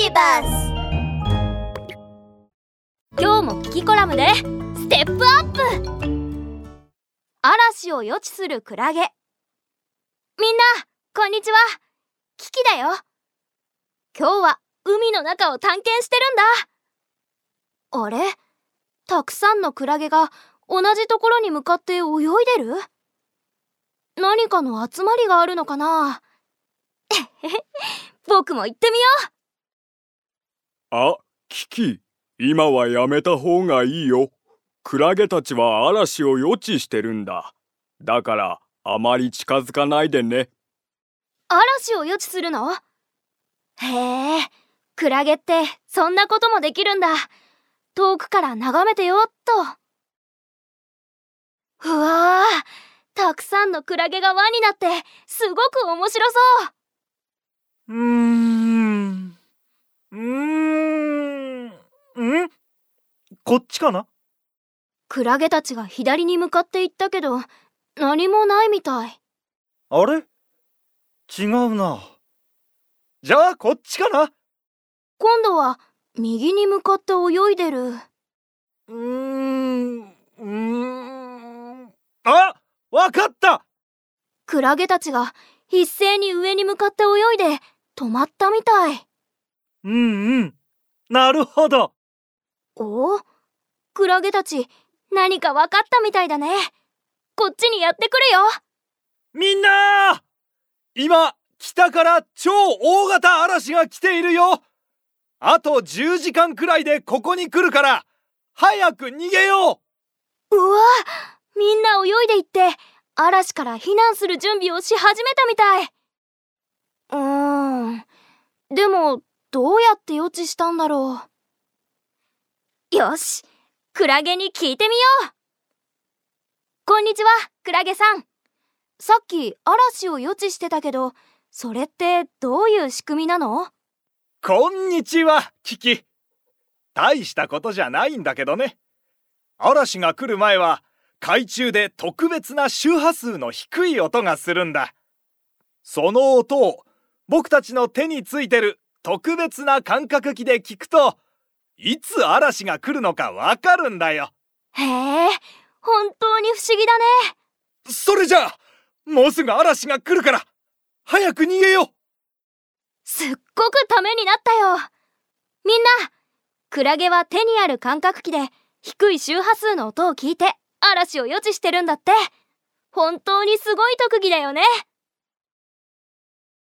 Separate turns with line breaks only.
ビバス
今日もキキコラムでステップアップ!嵐を予知するクラゲ。みんなこんにちは。キキだよ。今日は海の中を探検してるんだ。あれ？たくさんのクラゲが同じところに向かって泳いでる？何かの集まりがあるのかな？僕も行ってみよう。
あ、キキ、今はやめた方がいいよ。クラゲたちは嵐を予知してるんだ。だから、あまり近づかないでね。
う嵐を予知するの？へえクラゲってそんなこともできるんだ遠くから眺めてよっとうわあたくさんのクラゲが輪になってすごく面白そう
うーん。うーん。んこっちかな？
クラゲたちが左に向かって行ったけど何もないみたい
あれ？違うな。じゃあこっちかな？
今度は右に向かって泳いでる
うーん。うーん。あわかった
クラゲたちが一斉に上に向かって泳いで止まったみたい
うんうん。なるほど。
おお？クラゲたち何か分かったみたいだね。こっちにやってくるよ。
みんな今、北から超大型嵐が来ているよ。あと10時間くらいでここに来るから、早く逃げよう。
うわみんな泳いでいって嵐から避難する準備をし始めたみたい。うーん。でもどうやって予知したんだろう。よしクラゲに聞いてみようこんにちはクラゲさんさっき嵐を予知してたけどそれってどういう仕組みなの？
こんにちは、キキ。大したことじゃないんだけどね。嵐が来る前は、海中で特別な周波数の低い音がするんだ。その音を僕たちの手についてる特別な感覚器で聞くと、いつ嵐が来るのかわかるんだよ。
へえ本当に不思議だね。
それじゃあ、もうすぐ嵐が来るから、早く逃げよう。
すっごくためになったよ。みんなクラゲは手にある感覚器で低い周波数の音を聞いて嵐を予知してるんだって。本当にすごい特技だよね